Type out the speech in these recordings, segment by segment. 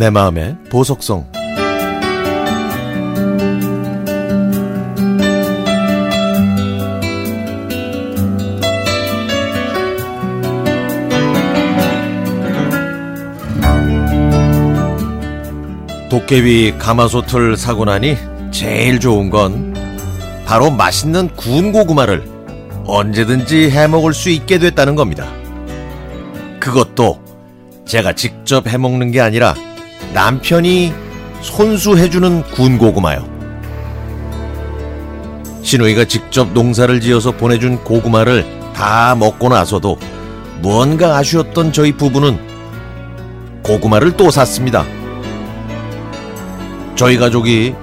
내 마음의 보석성 도깨비 가마솥을 사고 나니 제일 좋은 건 바로 맛있는 구운 고구마를 언제든지 해 먹을 수 있게 됐다는 겁니다. 그것도 제가 직접 해 먹는 게 아니라 남편이 손수해주는 구운 고구마요. 신우이가 직접 농사를 지어서 보내준 고구마를 다 먹고 나서도 무언가 아쉬웠던 저희 부부는 고구마를 또 샀습니다. 저희 가족이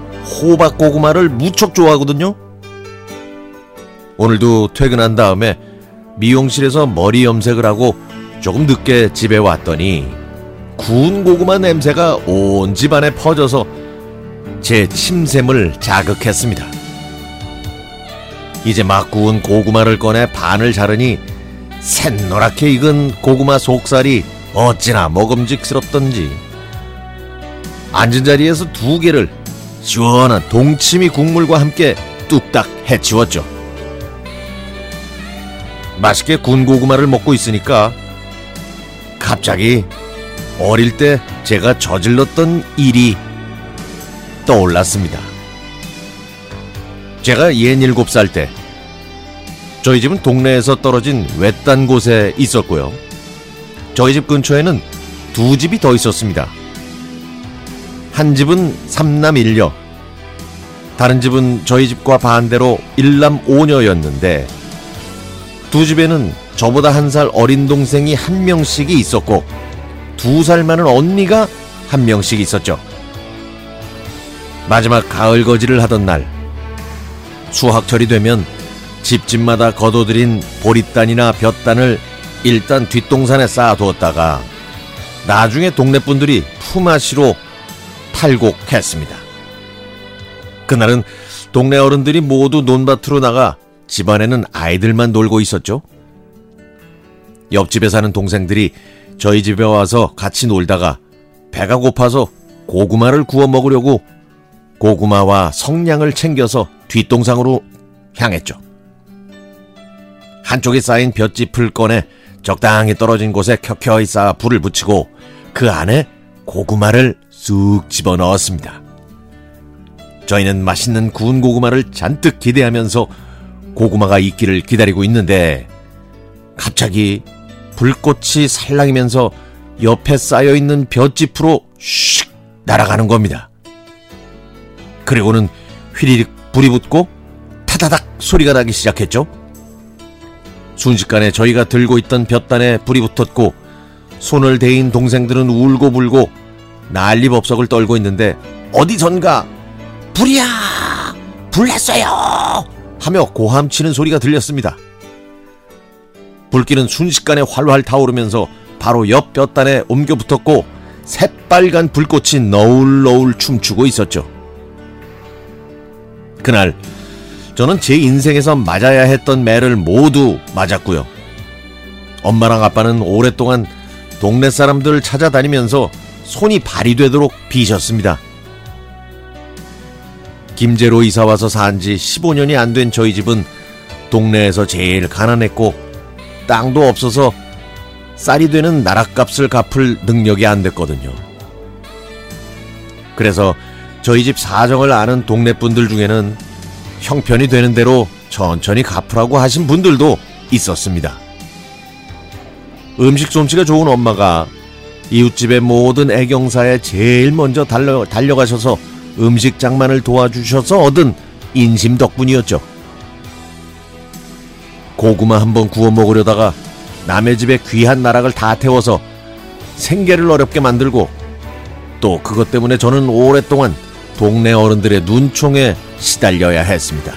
호박 고구마를 무척 좋아하거든요. 오늘도 퇴근한 다음에 미용실에서 머리 염색을 하고 조금 늦게 집에 왔더니 구운 고구마 냄새가 온 집안에 퍼져서 제 침샘을 자극했습니다. 이제 막 구운 고구마를 꺼내 반을 자르니 샛노랗게 익은 고구마 속살이 어찌나 먹음직스럽던지 앉은 자리에서 두 개를 시원한 동치미 국물과 함께 뚝딱 해치웠죠. 맛있게 군 고구마를 먹고 있으니까 갑자기 어릴 때 제가 저질렀던 일이 떠올랐습니다. 제가 67살 때 저희 집은 동네에서 떨어진 외딴 곳에 있었고요. 저희 집 근처에는 두 집이 더 있었습니다. 한 집은 삼남 일녀, 다른 집은 저희 집과 반대로 일남 오녀였는데 두 집에는 저보다 한 살 어린 동생이 한 명씩이 있었고 두 살 많은 언니가 한 명씩 있었죠. 마지막 가을 거지를 하던 날 수학철이 되면 집집마다 거둬들인 보리단이나 볕단을 일단 뒷동산에 쌓아두었다가 나중에 동네 분들이 품앗이로 탈곡했습니다. 그날은 동네 어른들이 모두 논밭으로 나가 집안에는 아이들만 놀고 있었죠. 옆집에 사는 동생들이 저희 집에 와서 같이 놀다가 배가 고파서 고구마를 구워 먹으려고 고구마와 성냥을 챙겨서 뒷동상으로 향했죠. 한쪽에 쌓인 볏짚을 꺼내 적당히 떨어진 곳에 켜켜이 쌓아 불을 붙이고 그 안에 고구마를 쑥 집어넣었습니다. 저희는 맛있는 구운 고구마를 잔뜩 기대하면서 고구마가 익기를 기다리고 있는데 갑자기 불꽃이 살랑이면서 옆에 쌓여있는 볏짚으로 슉 날아가는 겁니다. 그리고는 휘리릭 불이 붙고 타다닥 소리가 나기 시작했죠. 순식간에 저희가 들고 있던 볕단에 불이 붙었고 손을 대인 동생들은 울고불고 난리법석을 떨고 있는데 어디선가 불이야 불났어요 하며 고함치는 소리가 들렸습니다. 불길은 순식간에 활활 타오르면서 바로 옆 볕단에 옮겨 붙었고 새빨간 불꽃이 너울너울 춤추고 있었죠. 그날 저는 제 인생에서 맞아야 했던 매를 모두 맞았고요. 엄마랑 아빠는 오랫동안 동네 사람들 찾아다니면서 손이 발이 되도록 비셨습니다. 김제로 이사 와서 산 지 15년이 안 된 저희 집은 동네에서 제일 가난했고 땅도 없어서 쌀이 되는 나락값을 갚을 능력이 안 됐거든요. 그래서 저희 집 사정을 아는 동네 분들 중에는 형편이 되는 대로 천천히 갚으라고 하신 분들도 있었습니다. 음식 솜씨가 좋은 엄마가 이웃집의 모든 애경사에 제일 먼저 달려, 달려가셔서 음식 장만을 도와주셔서 얻은 인심 덕분이었죠. 고구마 한번 구워 먹으려다가 남의 집에 귀한 나락을 다 태워서 생계를 어렵게 만들고 또 그것 때문에 저는 오랫동안 동네 어른들의 눈총에 시달려야 했습니다.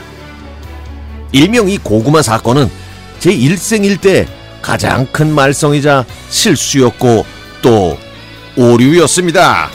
일명 이 고구마 사건은 제 일생 일대 가장 큰 말썽이자 실수였고 또 오류였습니다.